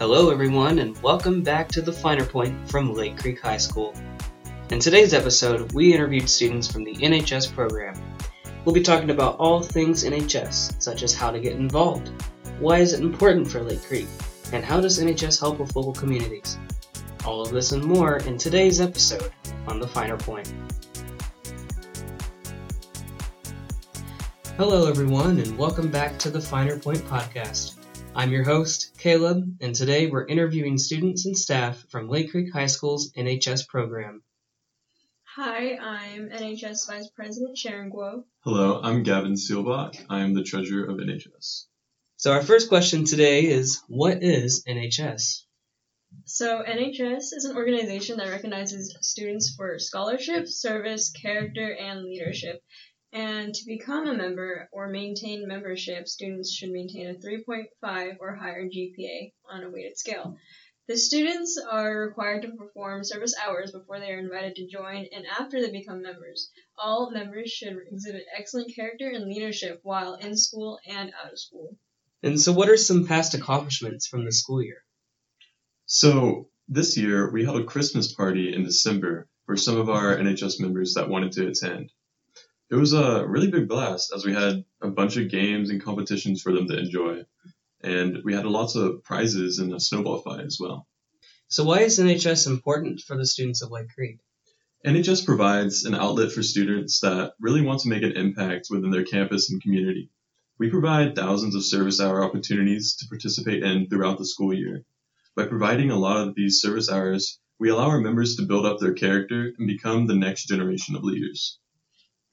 Hello, everyone, and welcome back to the Finer Point from Lake Creek High School. In today's episode, we interviewed students from the NHS program. We'll be talking about all things NHS, such as how to get involved, why is it important for Lake Creek, and how does NHS help with local communities. All of this and more in today's episode on the Finer Point. Hello, everyone, and welcome back to the Finer Point podcast. I'm your host, Caleb, and today we're interviewing students and staff from Lake Creek High School's NHS program. Hi, I'm NHS Vice President Sharon Guo. Hello, I'm Gavin Seelbach. I am the treasurer of NHS. So, our first question today is What is NHS? So, NHS is an organization that recognizes students for scholarship, service, character, and leadership. And to become a member or maintain membership, students should maintain a 3.5 or higher GPA on a weighted scale. The students are required to perform service hours before they are invited to join and after they become members. All members should exhibit excellent character and leadership while in school and out of school. And so, what are some past accomplishments from the school year? So, this year we held a Christmas party in December for some of our NHS members that wanted to attend. It was a really big blast as we had a bunch of games and competitions for them to enjoy. And we had lots of prizes and a snowball fight as well. So, why is NHS important for the students of Lake Creek? NHS provides an outlet for students that really want to make an impact within their campus and community. We provide thousands of service hour opportunities to participate in throughout the school year. By providing a lot of these service hours, we allow our members to build up their character and become the next generation of leaders.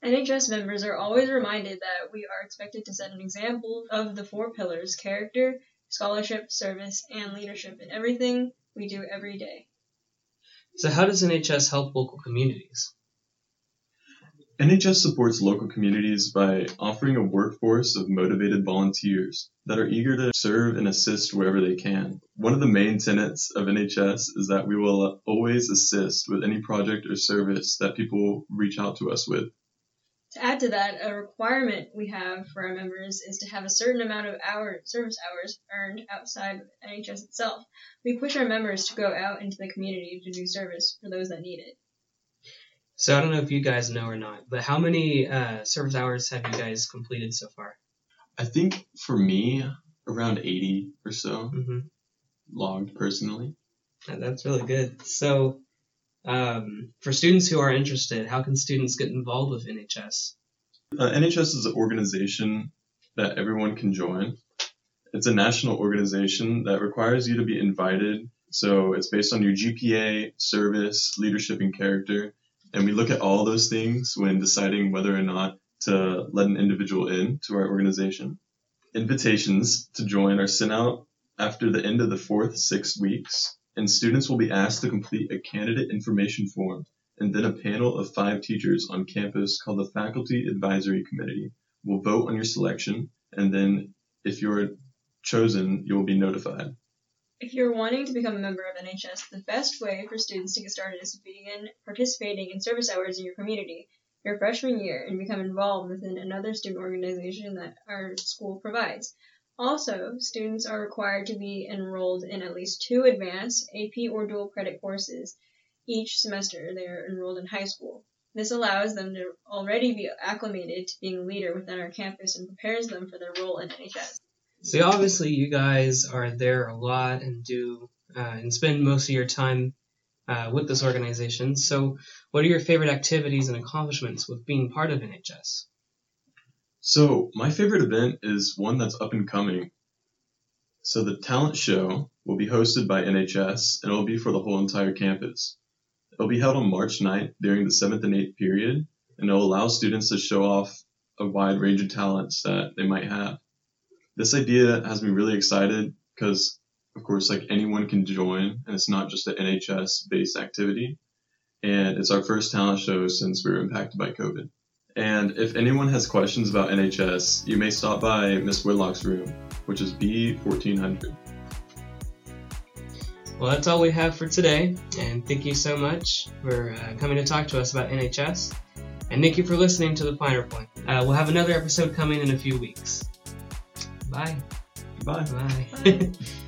NHS members are always reminded that we are expected to set an example of the four pillars character, scholarship, service, and leadership in everything we do every day. So, how does NHS help local communities? NHS supports local communities by offering a workforce of motivated volunteers that are eager to serve and assist wherever they can. One of the main tenets of NHS is that we will always assist with any project or service that people reach out to us with. To add to that, a requirement we have for our members is to have a certain amount of hour service hours earned outside of NHS itself. We push our members to go out into the community to do service for those that need it. So, I don't know if you guys know or not, but how many uh, service hours have you guys completed so far? I think for me, around 80 or so Mm-hmm. logged personally. That's really good. So, um, for students who are interested, how can students get involved with NHS? Uh, NHS is an organization that everyone can join. It's a national organization that requires you to be invited. So it's based on your GPA, service, leadership, and character. And we look at all those things when deciding whether or not to let an individual in to our organization. Invitations to join are sent out after the end of the fourth six weeks, and students will be asked to complete a candidate information form and then a panel of five teachers on campus called the Faculty Advisory Committee will vote on your selection, and then if you're chosen, you will be notified. If you're wanting to become a member of NHS, the best way for students to get started is to begin participating in service hours in your community your freshman year and become involved within another student organization that our school provides. Also, students are required to be enrolled in at least two advanced AP or dual credit courses each semester they are enrolled in high school. This allows them to already be acclimated to being a leader within our campus and prepares them for their role in NHS. So, obviously, you guys are there a lot and do uh, and spend most of your time uh, with this organization. So, what are your favorite activities and accomplishments with being part of NHS? So, my favorite event is one that's up and coming. So, the talent show will be hosted by NHS and it will be for the whole entire campus. It'll be held on March 9th during the 7th and 8th period, and it'll allow students to show off a wide range of talents that they might have. This idea has me really excited because, of course, like anyone can join, and it's not just an NHS based activity. And it's our first talent show since we were impacted by COVID. And if anyone has questions about NHS, you may stop by Miss Whitlock's room, which is B1400. Well, that's all we have for today, and thank you so much for uh, coming to talk to us about NHS. And thank you for listening to the Finer Point. Uh, we'll have another episode coming in a few weeks. Bye. Bye. Bye. Bye.